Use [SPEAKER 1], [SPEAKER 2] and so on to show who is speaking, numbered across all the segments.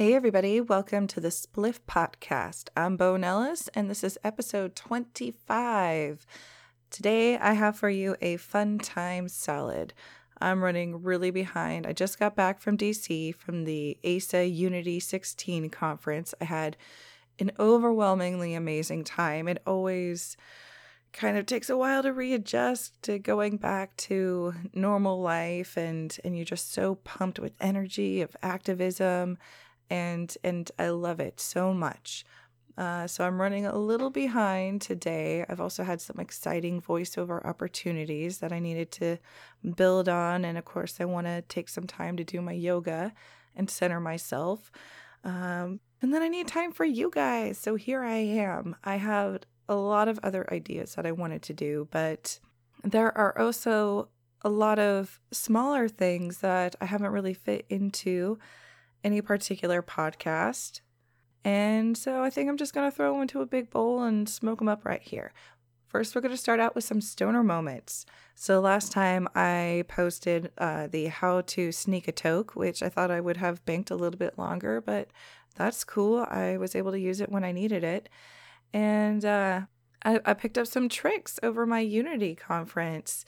[SPEAKER 1] Hey, everybody, welcome to the Spliff Podcast. I'm Bo Nellis, and this is episode 25. Today, I have for you a fun time salad. I'm running really behind. I just got back from DC from the ASA Unity 16 conference. I had an overwhelmingly amazing time. It always kind of takes a while to readjust to going back to normal life and and you're just so pumped with energy of activism and and I love it so much. Uh, so I'm running a little behind today. I've also had some exciting voiceover opportunities that I needed to build on, and of course, I want to take some time to do my yoga and center myself. Um, and then I need time for you guys. So here I am. I have a lot of other ideas that I wanted to do, but there are also a lot of smaller things that I haven't really fit into any particular podcast. And so I think I'm just going to throw them into a big bowl and smoke them up right here. First, we're going to start out with some stoner moments. So, last time I posted uh, the how to sneak a toke, which I thought I would have banked a little bit longer, but that's cool. I was able to use it when I needed it. And uh, I, I picked up some tricks over my Unity conference.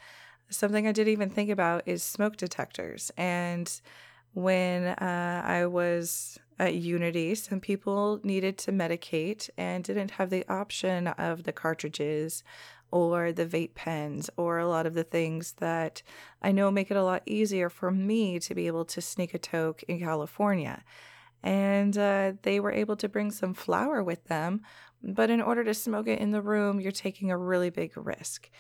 [SPEAKER 1] Something I didn't even think about is smoke detectors. And when uh, I was at Unity, some people needed to medicate and didn't have the option of the cartridges or the vape pens or a lot of the things that I know make it a lot easier for me to be able to sneak a toke in California. And uh, they were able to bring some flower with them, but in order to smoke it in the room, you're taking a really big risk.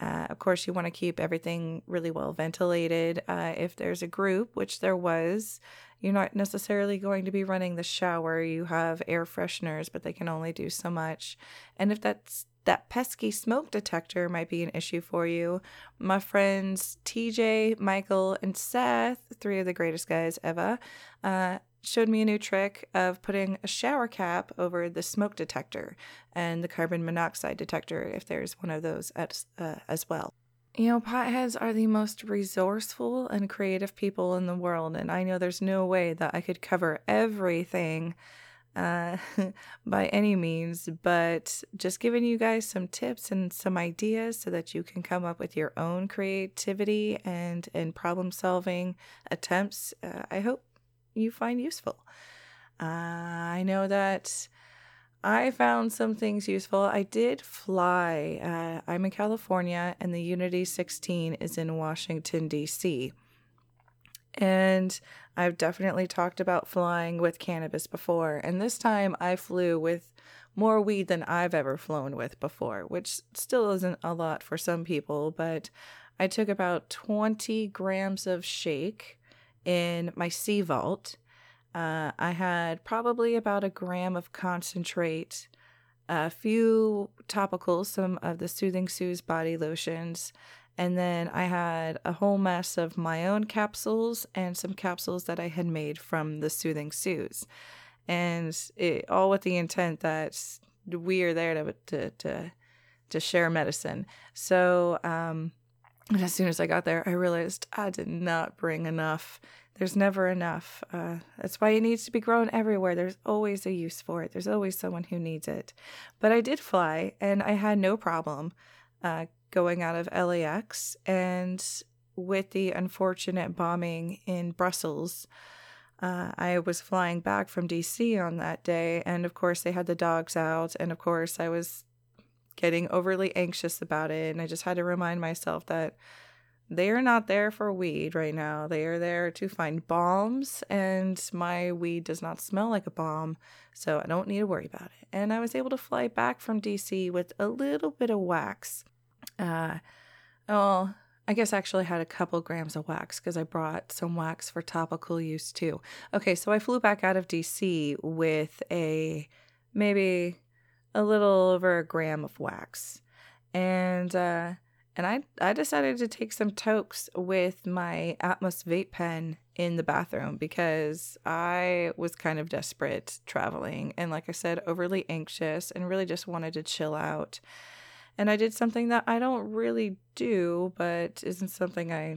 [SPEAKER 1] Uh, of course, you want to keep everything really well ventilated. Uh, if there's a group, which there was, you're not necessarily going to be running the shower. You have air fresheners, but they can only do so much. And if that's that pesky smoke detector might be an issue for you. My friends TJ, Michael, and Seth, three of the greatest guys ever, uh, showed me a new trick of putting a shower cap over the smoke detector and the carbon monoxide detector if there's one of those as, uh, as well. You know, potheads are the most resourceful and creative people in the world, and I know there's no way that I could cover everything uh, by any means, but just giving you guys some tips and some ideas so that you can come up with your own creativity and and problem solving attempts. Uh, I hope you find useful. Uh, I know that I found some things useful. I did fly. Uh, I'm in California, and the Unity 16 is in Washington, D.C. And I've definitely talked about flying with cannabis before. And this time I flew with more weed than I've ever flown with before, which still isn't a lot for some people, but I took about 20 grams of shake in my CVault. Uh, I had probably about a gram of concentrate, a few topicals, some of the Soothing Sue's body lotions, and then I had a whole mess of my own capsules and some capsules that I had made from the Soothing Sue's. And it, all with the intent that we are there to, to, to, to share medicine. So, um, and as soon as I got there, I realized I did not bring enough. There's never enough. Uh, that's why it needs to be grown everywhere. There's always a use for it. There's always someone who needs it. But I did fly, and I had no problem uh, going out of LAX. And with the unfortunate bombing in Brussels, uh, I was flying back from DC on that day. And of course, they had the dogs out. And of course, I was getting overly anxious about it. And I just had to remind myself that they are not there for weed right now. They are there to find bombs, and my weed does not smell like a bomb, so I don't need to worry about it. And I was able to fly back from DC with a little bit of wax. Uh, well, I guess I actually had a couple grams of wax because I brought some wax for topical use too. Okay, so I flew back out of DC with a maybe a little over a gram of wax. And uh, and I I decided to take some tokes with my Atmos vape pen in the bathroom because I was kind of desperate traveling and like I said overly anxious and really just wanted to chill out. And I did something that I don't really do but isn't something I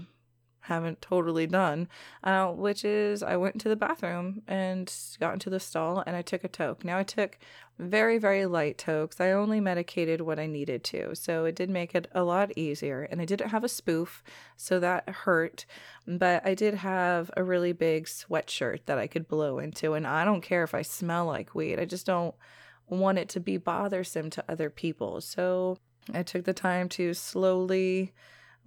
[SPEAKER 1] haven't totally done, uh, which is I went to the bathroom and got into the stall and I took a toke. Now I took very, very light tokes. I only medicated what I needed to. So it did make it a lot easier. And I didn't have a sploof, so that hurt. But I did have a really big sweatshirt that I could blow into. And I don't care if I smell like weed, I just don't want it to be bothersome to other people. So I took the time to slowly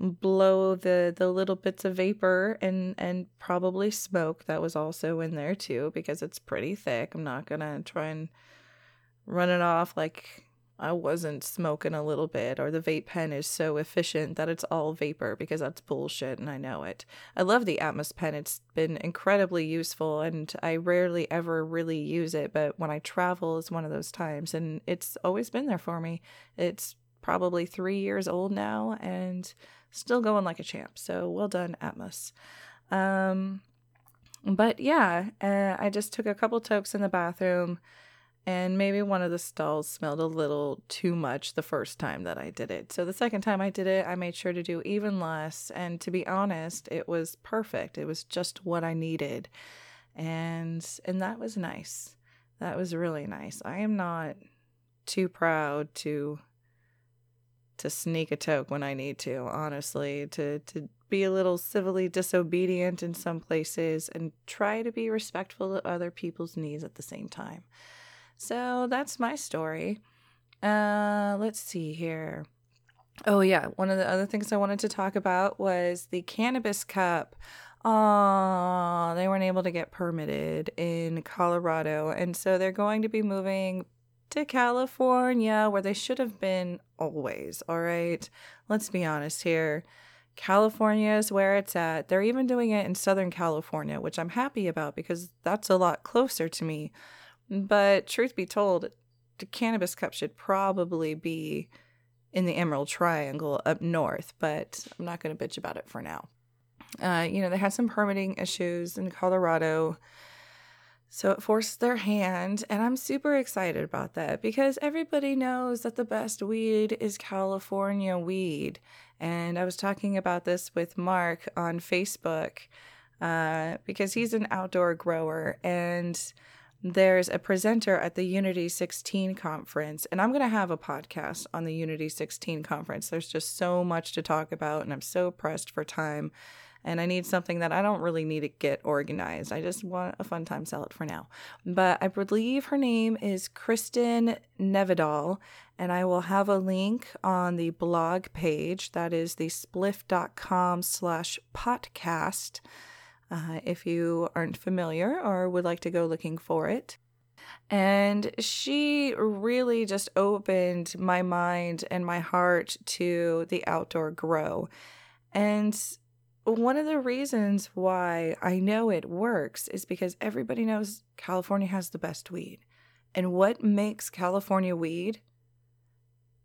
[SPEAKER 1] blow the the little bits of vapor and and probably smoke that was also in there too because it's pretty thick. I'm not going to try and run it off like I wasn't smoking a little bit or the vape pen is so efficient that it's all vapor because that's bullshit and I know it. I love the Atmos pen. It's been incredibly useful and I rarely ever really use it, but when I travel is one of those times and it's always been there for me. It's probably 3 years old now and still going like a champ. So well done, Atmos. Um, but yeah, uh, I just took a couple tokes in the bathroom, and maybe one of the stalls smelled a little too much the first time that I did it. So the second time I did it, I made sure to do even less. And to be honest, it was perfect. It was just what I needed, and and that was nice. That was really nice. I am not too proud to to sneak a toke when I need to, honestly, to to be a little civilly disobedient in some places and try to be respectful of other people's needs at the same time. So that's my story. Uh let's see here. Oh yeah, one of the other things I wanted to talk about was the cannabis cup. Oh, they weren't able to get permitted in Colorado, and so they're going to be moving to California, where they should have been always, all right? Let's be honest here. California is where it's at. They're even doing it in Southern California, which I'm happy about because that's a lot closer to me. But truth be told, the Cannabis Cup should probably be in the Emerald Triangle up north, but I'm not going to bitch about it for now. Uh, you know, they had some permitting issues in Colorado so it forced their hand, and I'm super excited about that because everybody knows that the best weed is California weed. And I was talking about this with Mark on Facebook uh, because he's an outdoor grower and there's a presenter at the Unity 16 conference, and I'm going to have a podcast on the Unity 16 conference. There's just so much to talk about, and I'm so pressed for time and I need something that I don't really need to get organized. I just want a fun time salad for now. But I believe her name is Kristin Nevedal, and I will have a link on the blog page. That is the spliff.com slash podcast. Uh, if you aren't familiar or would like to go looking for it. And she really just opened my mind and my heart to the outdoor grow. And one of the reasons why I know it works is because everybody knows California has the best weed. And what makes California weed?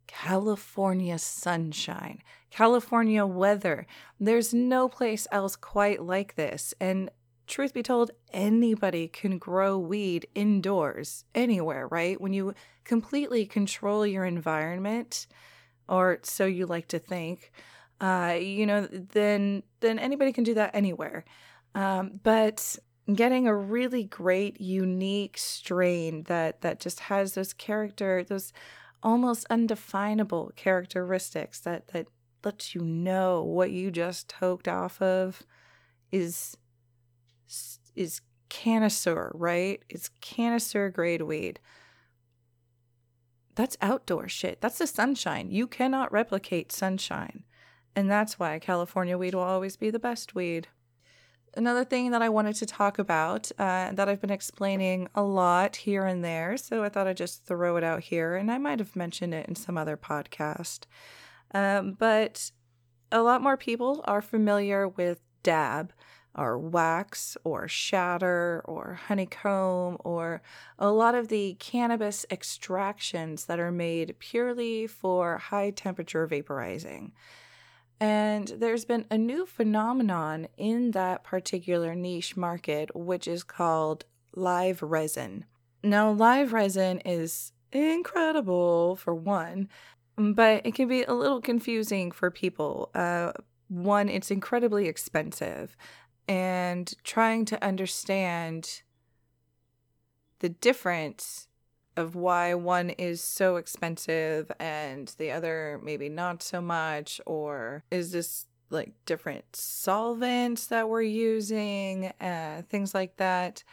[SPEAKER 1] California sunshine, California weather. There's no place else quite like this. And truth be told, anybody can grow weed indoors, anywhere, right? When you completely control your environment, or so you like to think, uh, you know, then then anybody can do that anywhere. Um, but getting a really great, unique strain that that just has those character, those almost undefinable characteristics that that lets you know what you just toked off of is is canister, right? It's canister grade weed. That's outdoor shit. That's the sunshine. You cannot replicate sunshine. And that's why California weed will always be the best weed. Another thing that I wanted to talk about uh, that I've been explaining a lot here and there, so I thought I'd just throw it out here, and I might have mentioned it in some other podcast. Um, but a lot more people are familiar with dab or wax or shatter or honeycomb or a lot of the cannabis extractions that are made purely for high temperature vaporizing. And there's been a new phenomenon in that particular niche market, which is called live resin. Now, live resin is incredible for one, but it can be a little confusing for people. Uh, one, it's incredibly expensive, and trying to understand the difference of why one is so expensive and the other maybe not so much, or is this like different solvents that we're using, uh, things like that.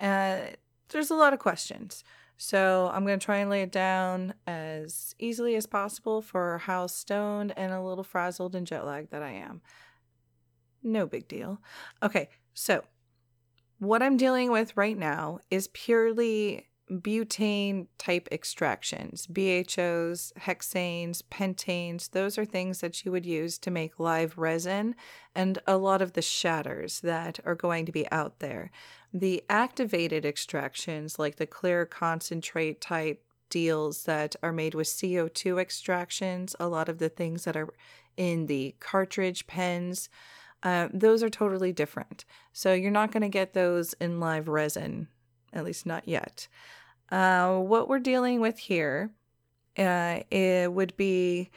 [SPEAKER 1] Uh, there's a lot of questions. So I'm going to try and lay it down as easily as possible for how stoned and a little frazzled and jet lagged that I am. No big deal. Okay, so what I'm dealing with right now is purely butane type extractions, BHOs, hexanes, pentanes, those are things that you would use to make live resin and a lot of the shatters that are going to be out there. The activated extractions, like the clear concentrate type deals that are made with CO2 extractions, a lot of the things that are in the cartridge pens, uh, those are totally different. So you're not going to get those in live resin, at least not yet. Uh, what we're dealing with here, uh, it would be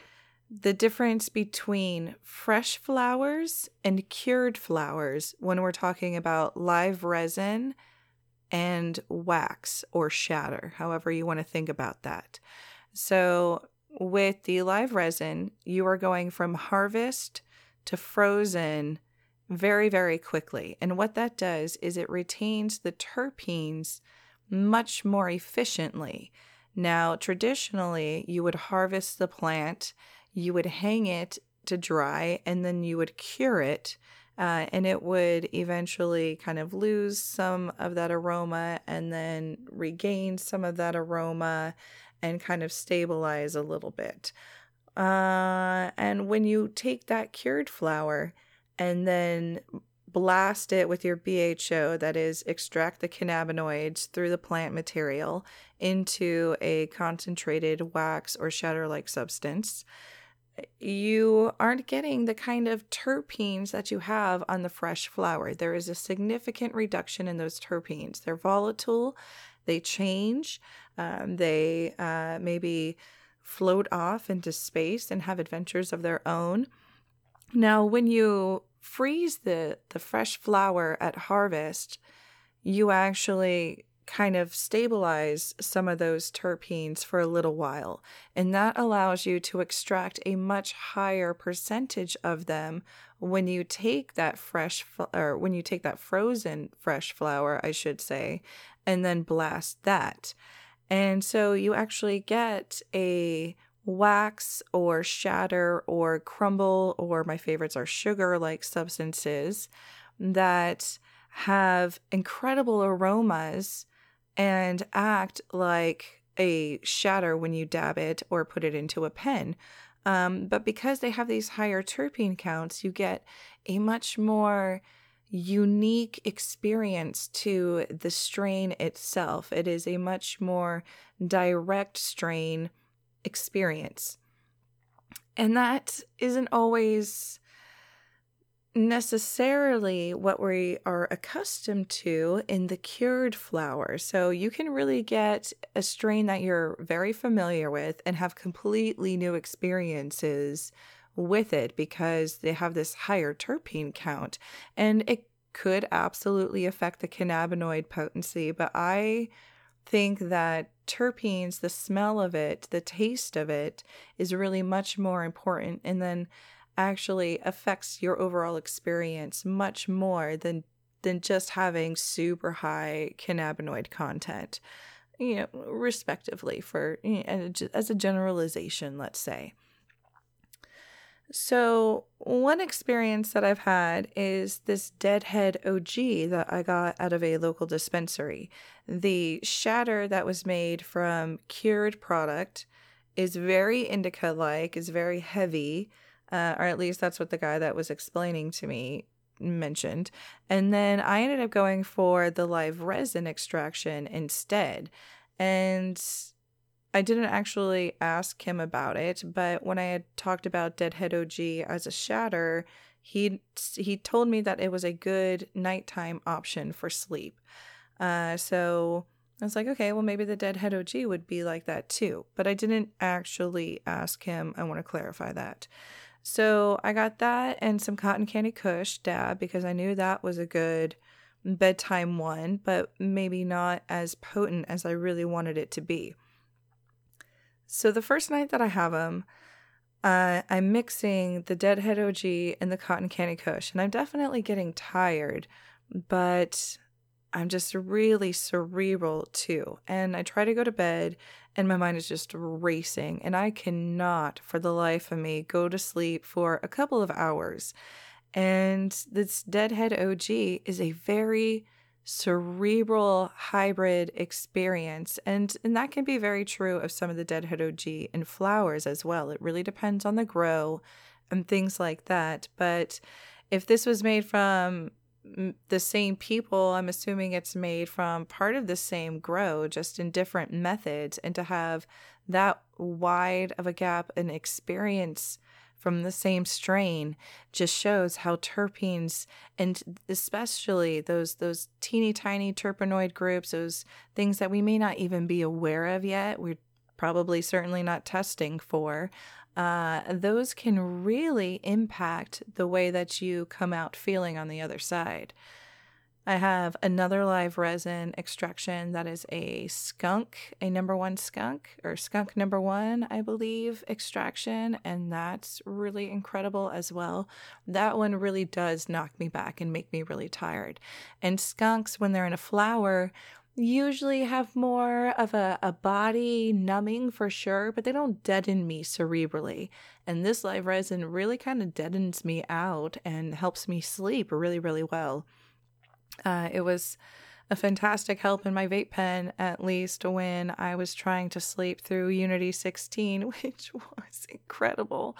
[SPEAKER 1] the difference between fresh flowers and cured flowers when we're talking about live resin and wax or shatter, however you want to think about that. So, with the live resin, you are going from harvest to frozen very, very quickly. And what that does is it retains the terpenes much more efficiently. Now, traditionally, you would harvest the plant, you would hang it to dry, and then you would cure it. Uh, and it would eventually kind of lose some of that aroma and then regain some of that aroma and kind of stabilize a little bit. Uh, and when you take that cured flower and then blast it with your BHO, that is, extract the cannabinoids through the plant material into a concentrated wax or shatter like substance, you aren't getting the kind of terpenes that you have on the fresh flower. There is a significant reduction in those terpenes. They're volatile, they change, um, they uh, maybe float off into space and have adventures of their own. Now, when you freeze the the fresh flower at harvest, you actually kind of stabilize some of those terpenes for a little while. And that allows you to extract a much higher percentage of them when you take that fresh or when you take that frozen fresh flower, I should say, and then blast that. And so you actually get a wax or shatter or crumble, or my favorites are sugar like substances that have incredible aromas and act like a shatter when you dab it or put it into a pen. Um, but because they have these higher terpene counts, you get a much more unique experience to the strain itself. It is a much more direct strain experience. And that isn't always necessarily what we are accustomed to in the cured flower. So you can really get a strain that you're very familiar with and have completely new experiences with it because they have this higher terpene count. And it could absolutely affect the cannabinoid potency, but I think that terpenes, the smell of it, the taste of it, is really much more important and then actually affects your overall experience much more than than just having super high cannabinoid content you know respectively for you know, as a generalization let's say so, one experience that I've had is this Deadhead OG that I got out of a local dispensary. The shatter that was made from cured product is very indica like, is very heavy, uh, or at least that's what the guy that was explaining to me mentioned. And then I ended up going for the live resin extraction instead. And I didn't actually ask him about it, but when I had talked about Deadhead OG as a shatter, he he told me that it was a good nighttime option for sleep. Uh, so I was like, okay, well maybe the Deadhead OG would be like that too. But I didn't actually ask him. I want to clarify that. So I got that and some cotton candy kush dab because I knew that was a good bedtime one, but maybe not as potent as I really wanted it to be. So the first night that I have them, uh, I'm mixing the Deadhead OG and the Cotton Candy Kush, and I'm definitely getting tired, but I'm just really cerebral too. And I try to go to bed, and my mind is just racing, and I cannot, for the life of me, go to sleep for a couple of hours. And this Deadhead OG is a very cerebral hybrid experience. And, and that can be very true of some of the Deadhead OG and flowers as well. It really depends on the grow and things like that. But if this was made from the same people, I'm assuming it's made from part of the same grow, just in different methods. And to have that wide of a gap in experience from the same strain just shows how terpenes and especially those those teeny tiny terpenoid groups, those things that we may not even be aware of yet, we're probably certainly not testing for. Uh, those can really impact the way that you come out feeling on the other side. I have another live resin extraction that is a skunk, a number one skunk, or skunk number one, I believe, extraction. And that's really incredible as well. That one really does knock me back and make me really tired. And skunks, when they're in a flower, usually have more of a, a body numbing for sure, but they don't deaden me cerebrally. And this live resin really kind of deadens me out and helps me sleep really, really well. Uh, it was a fantastic help in my vape pen, at least when I was trying to sleep through Unity 16, which was incredible.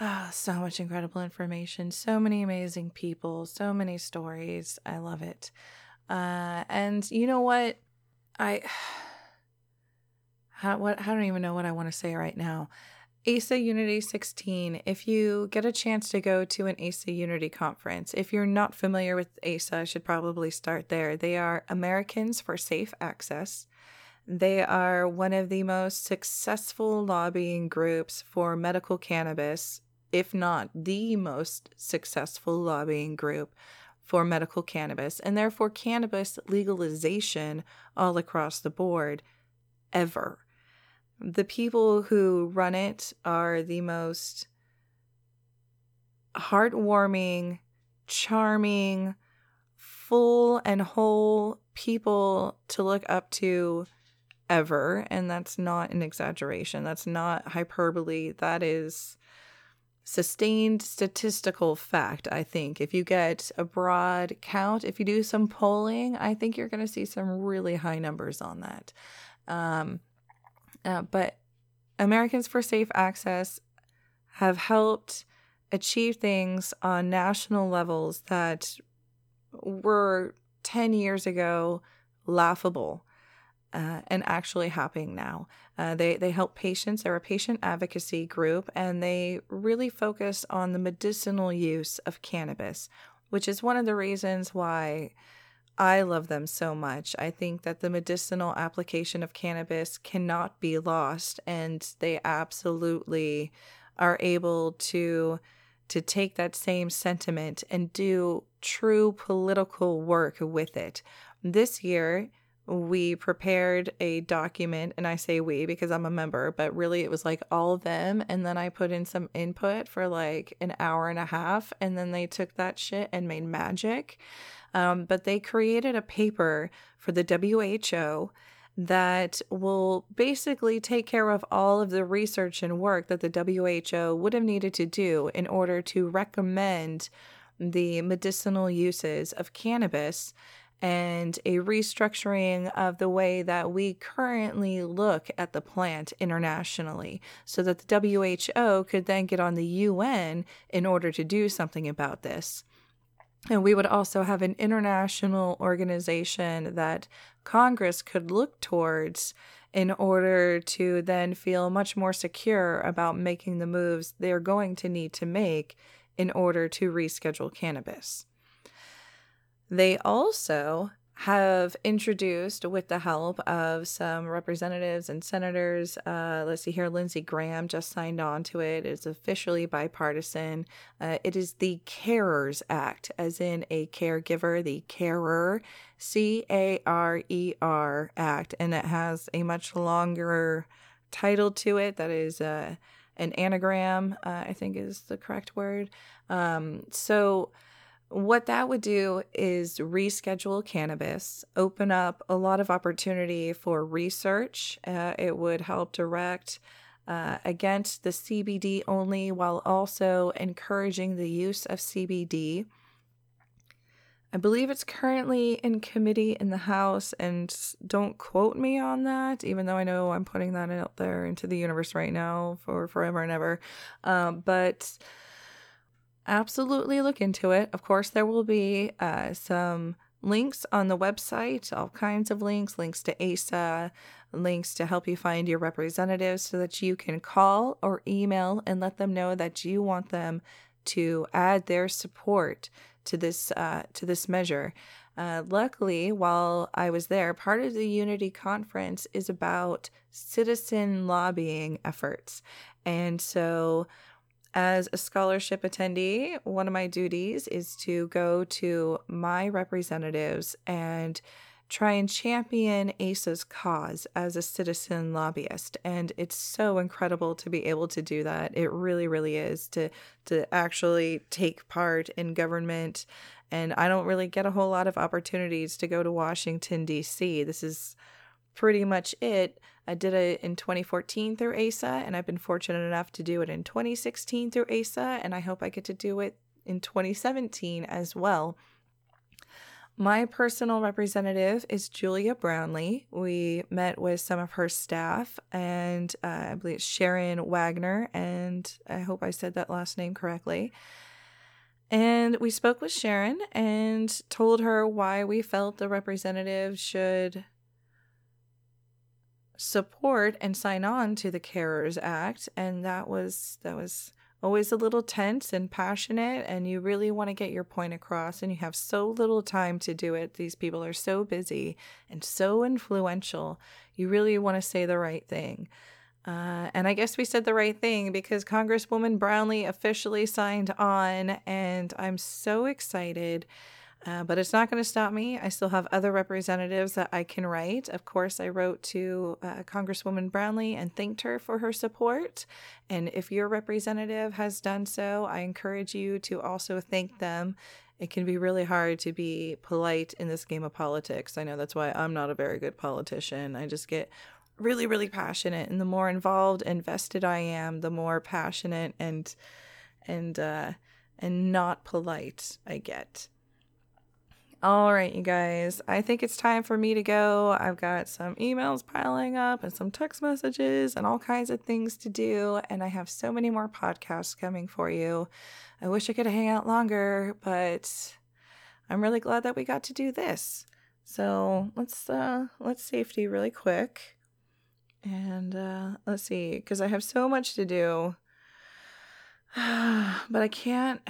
[SPEAKER 1] Oh, so much incredible information, so many amazing people, so many stories. I love it. Uh, and you know what? I how what I don't even know what I want to say right now. ASA Unity 16, if you get a chance to go to an ASA Unity conference, if you're not familiar with ASA, I should probably start there. They are Americans for Safe Access. They are one of the most successful lobbying groups for medical cannabis, if not the most successful lobbying group for medical cannabis, and therefore cannabis legalization all across the board ever. The people who run it are the most heartwarming, charming, full and whole people to look up to ever. And that's not an exaggeration. That's not hyperbole. That is sustained statistical fact, I think. If you get a broad count, if you do some polling, I think you're going to see some really high numbers on that. Um, uh, but Americans for Safe Access have helped achieve things on national levels that were 10 years ago laughable uh, and actually happening now. Uh, they, they help patients, they're a patient advocacy group, and they really focus on the medicinal use of cannabis, which is one of the reasons why I love them so much. I think that the medicinal application of cannabis cannot be lost and they absolutely are able to to take that same sentiment and do true political work with it. This year, we prepared a document, and I say we because I'm a member, but really it was like all of them. And then I put in some input for like an hour and a half, and then they took that shit and made magic. Um, but they created a paper for the WHO that will basically take care of all of the research and work that the WHO would have needed to do in order to recommend the medicinal uses of cannabis and a restructuring of the way that we currently look at the plant internationally so that the WHO could then get on the UN in order to do something about this. And we would also have an international organization that Congress could look towards in order to then feel much more secure about making the moves they're going to need to make in order to reschedule cannabis. They also have introduced, with the help of some representatives and senators, uh, let's see here, Lindsey Graham just signed on to it. It's officially bipartisan. Uh, it is the Carers Act, as in a caregiver, the carer, C A R E R Act, and it has a much longer title to it that is uh, an anagram, uh, I think is the correct word. Um, so, what that would do is reschedule cannabis, open up a lot of opportunity for research. Uh, it would help direct uh, against the CBD only while also encouraging the use of CBD. I believe it's currently in committee in the House, and don't quote me on that, even though I know I'm putting that out there into the universe right now for forever and ever. Um, but absolutely look into it. Of course, there will be uh, some links on the website, all kinds of links, links to ASA, links to help you find your representatives so that you can call or email and let them know that you want them to add their support to this uh, to this measure. Uh, luckily, while I was there, part of the Unity Conference is about citizen lobbying efforts, and so as a scholarship attendee, one of my duties is to go to my representatives and try and champion ASA's cause as a citizen lobbyist. And it's so incredible to be able to do that. It really, really is to to actually take part in government. And I don't really get a whole lot of opportunities to go to Washington, DC. This is pretty much it. I did it in 2014 through ASA, and I've been fortunate enough to do it in 2016 through ASA, and I hope I get to do it in 2017 as well. My personal representative is Julia Brownley. We met with some of her staff, and uh, I believe it's Sharon Wagner, and I hope I said that last name correctly. And we spoke with Sharon and told her why we felt the representative should support and sign on to the Carers Act, and that was that was always a little tense and passionate and you really want to get your point across and you have so little time to do it. These people are so busy and so influential. You really want to say the right thing. Uh, and I guess we said the right thing because Congresswoman Brownley officially signed on, and I'm so excited. Uh, but it's not going to stop me. I still have other representatives that I can write. Of course, I wrote to uh, Congresswoman Brownley and thanked her for her support. And if your representative has done so, I encourage you to also thank them. It can be really hard to be polite in this game of politics. I know that's why I'm not a very good politician. I just get really, really passionate. And the more involved, invested I am, the more passionate and, and, uh, and not polite I get. All right, you guys, I think it's time for me to go. I've got some emails piling up and some text messages and all kinds of things to do. And I have so many more podcasts coming for you. I wish I could hang out longer, but I'm really glad that we got to do this. So let's uh let's safety really quick. And uh let's see, because I have so much to do. but I can't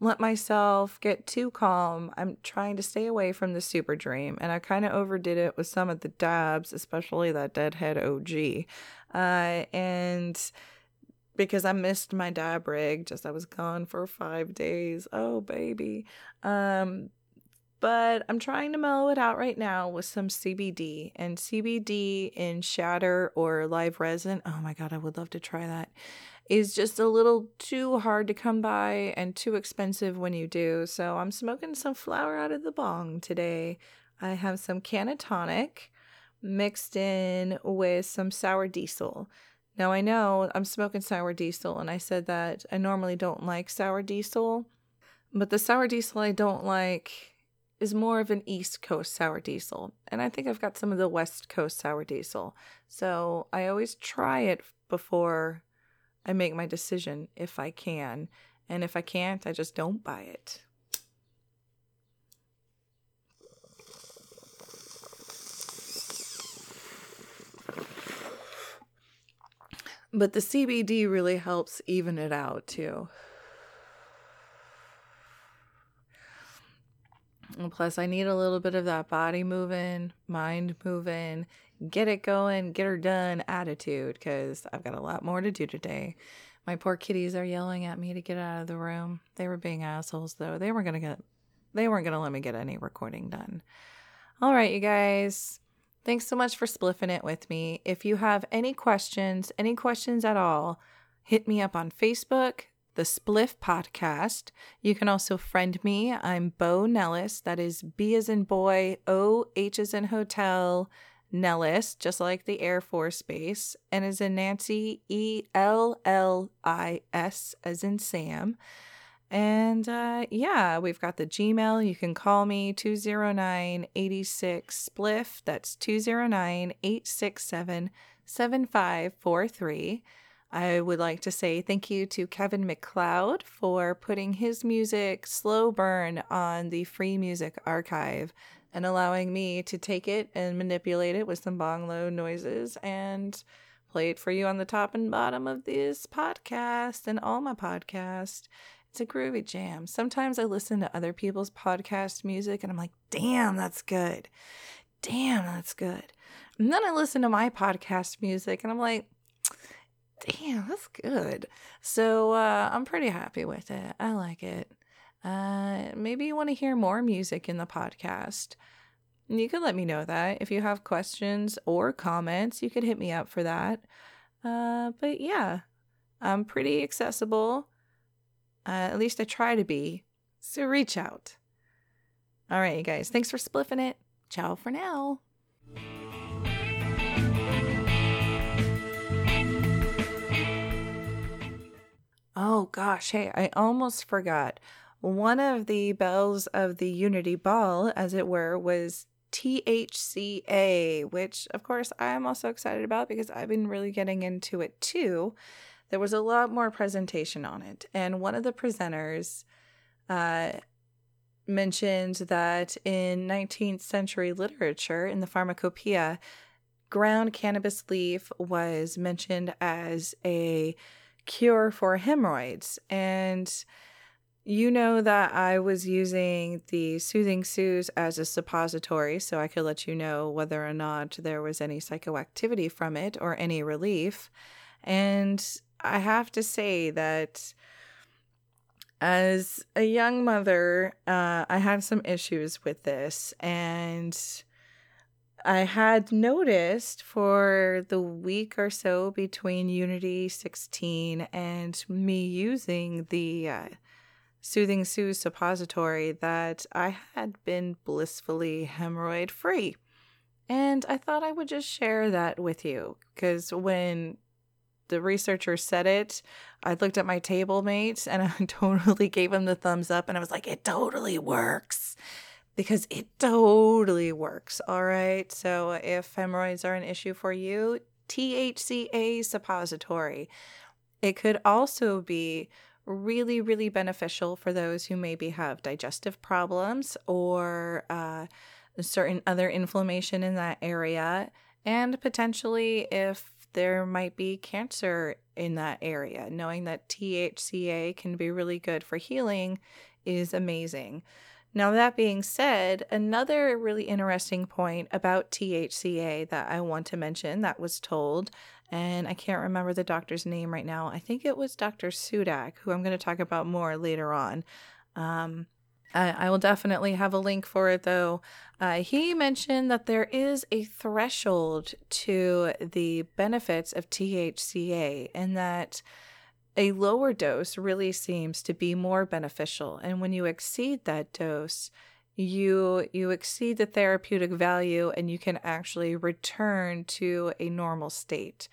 [SPEAKER 1] let myself get too calm. I'm trying to stay away from the super dream, and I kind of overdid it with some of the dabs, especially that Deadhead OG. Uh, and because I missed my dab rig, just I was gone for five days. Oh, baby. Um, but I'm trying to mellow it out right now with some CBD and CBD in shatter or live resin. Oh my god, I would love to try that is just a little too hard to come by and too expensive when you do. So I'm smoking some flower out of the bong today. I have some cannatonic mixed in with some sour diesel. Now I know I'm smoking sour diesel, and I said that I normally don't like sour diesel, but the sour diesel I don't like is more of an East Coast sour diesel. And I think I've got some of the West Coast sour diesel. So I always try it before I make my decision if I can. And if I can't, I just don't buy it. But the CBD really helps even it out too. Plus, I need a little bit of that body moving, mind moving, get it going, get her done attitude because I've got a lot more to do today. My poor kitties are yelling at me to get out of the room. They were being assholes though. They weren't gonna get they weren't gonna let me get any recording done. All right, you guys. Thanks so much for spliffing it with me. If you have any questions, any questions at all, hit me up on Facebook, the Spliff Podcast. You can also friend me. I'm Bo Nellis. That is B as in boy, O H as in hotel, Nellis, just like the Air Force Base, and as in Nancy, E L L I S as in Sam. And uh, yeah, we've got the Gmail. You can call me 209 86 Spliff. That's 209 867 7543. I would like to say thank you to Kevin MacLeod for putting his music slow burn on the free music archive and allowing me to take it and manipulate it with some bonglo noises and play it for you on the top and bottom of this podcast and all my podcasts. It's a groovy jam. Sometimes I listen to other people's podcast music and I'm like, damn, that's good. Damn, that's good. And then I listen to my podcast music and I'm like, damn, that's good. So uh, I'm pretty happy with it. I like it. Uh, maybe you want to hear more music in the podcast. You could let me know that. If you have questions or comments, you could hit me up for that. Uh, but yeah, I'm pretty accessible. Uh, at least I try to be. So reach out. All right, you guys. Thanks for spliffing it. Ciao for now. Oh gosh, hey, I almost forgot. One of the bells of the Unity Ball, as it were, was THCA, which of course I am also excited about because I've been really getting into it too there was a lot more presentation on it. And one of the presenters uh, mentioned that in 19th century literature, in the pharmacopoeia, ground cannabis leaf was mentioned as a cure for hemorrhoids. And you know that I was using the Soothing Sues as a suppository, so I could let you know whether or not there was any psychoactivity from it or any relief. And I have to say that as a young mother, uh, I had some issues with this, and I had noticed for the week or so between Unity 16 and me using the uh, Soothing Sue suppository that I had been blissfully hemorrhoid free. And I thought I would just share that with you because when the researcher said it, I looked at my table mates and I totally gave him the thumbs up and I was like, it totally works. Because it totally works. All right. So if hemorrhoids are an issue for you, THCA suppository. It could also be really, really beneficial for those who maybe have digestive problems or uh, certain other inflammation in that area. And potentially, if there might be cancer in that area. Knowing that THCA can be really good for healing is amazing. Now, that being said, another really interesting point about THCA that I want to mention that was told, and I can't remember the doctor's name right now. I think it was Dr. Sulak, who I'm going to talk about more later on. Um, I, I will definitely have a link for it though. Uh, he mentioned that there is a threshold to the benefits of THCA and that a lower dose really seems to be more beneficial. And when you exceed that dose, you you exceed the therapeutic value and you can actually return to a normal state.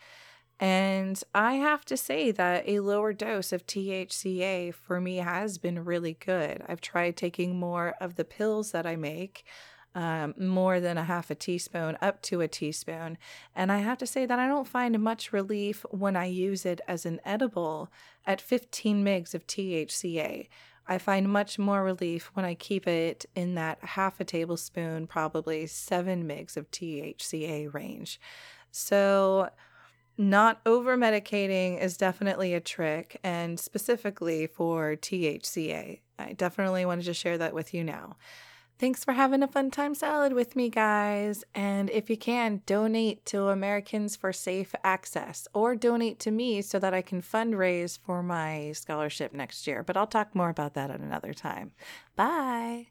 [SPEAKER 1] And I have to say that a lower dose of THCA for me has been really good. I've tried taking more of the pills that I make, um, more than a half a teaspoon, up to a teaspoon. And I have to say that I don't find much relief when I use it as an edible at 15 mgs of THCA. I find much more relief when I keep it in that half a tablespoon, probably seven mgs of THCA range. So, not over medicating is definitely a trick, and specifically for THCA. I definitely wanted to share that with you now. Thanks for having a fun time salad with me, guys. And if you can, donate to Americans for Safe Access or donate to me so that I can fundraise for my scholarship next year. But I'll talk more about that at another time. Bye.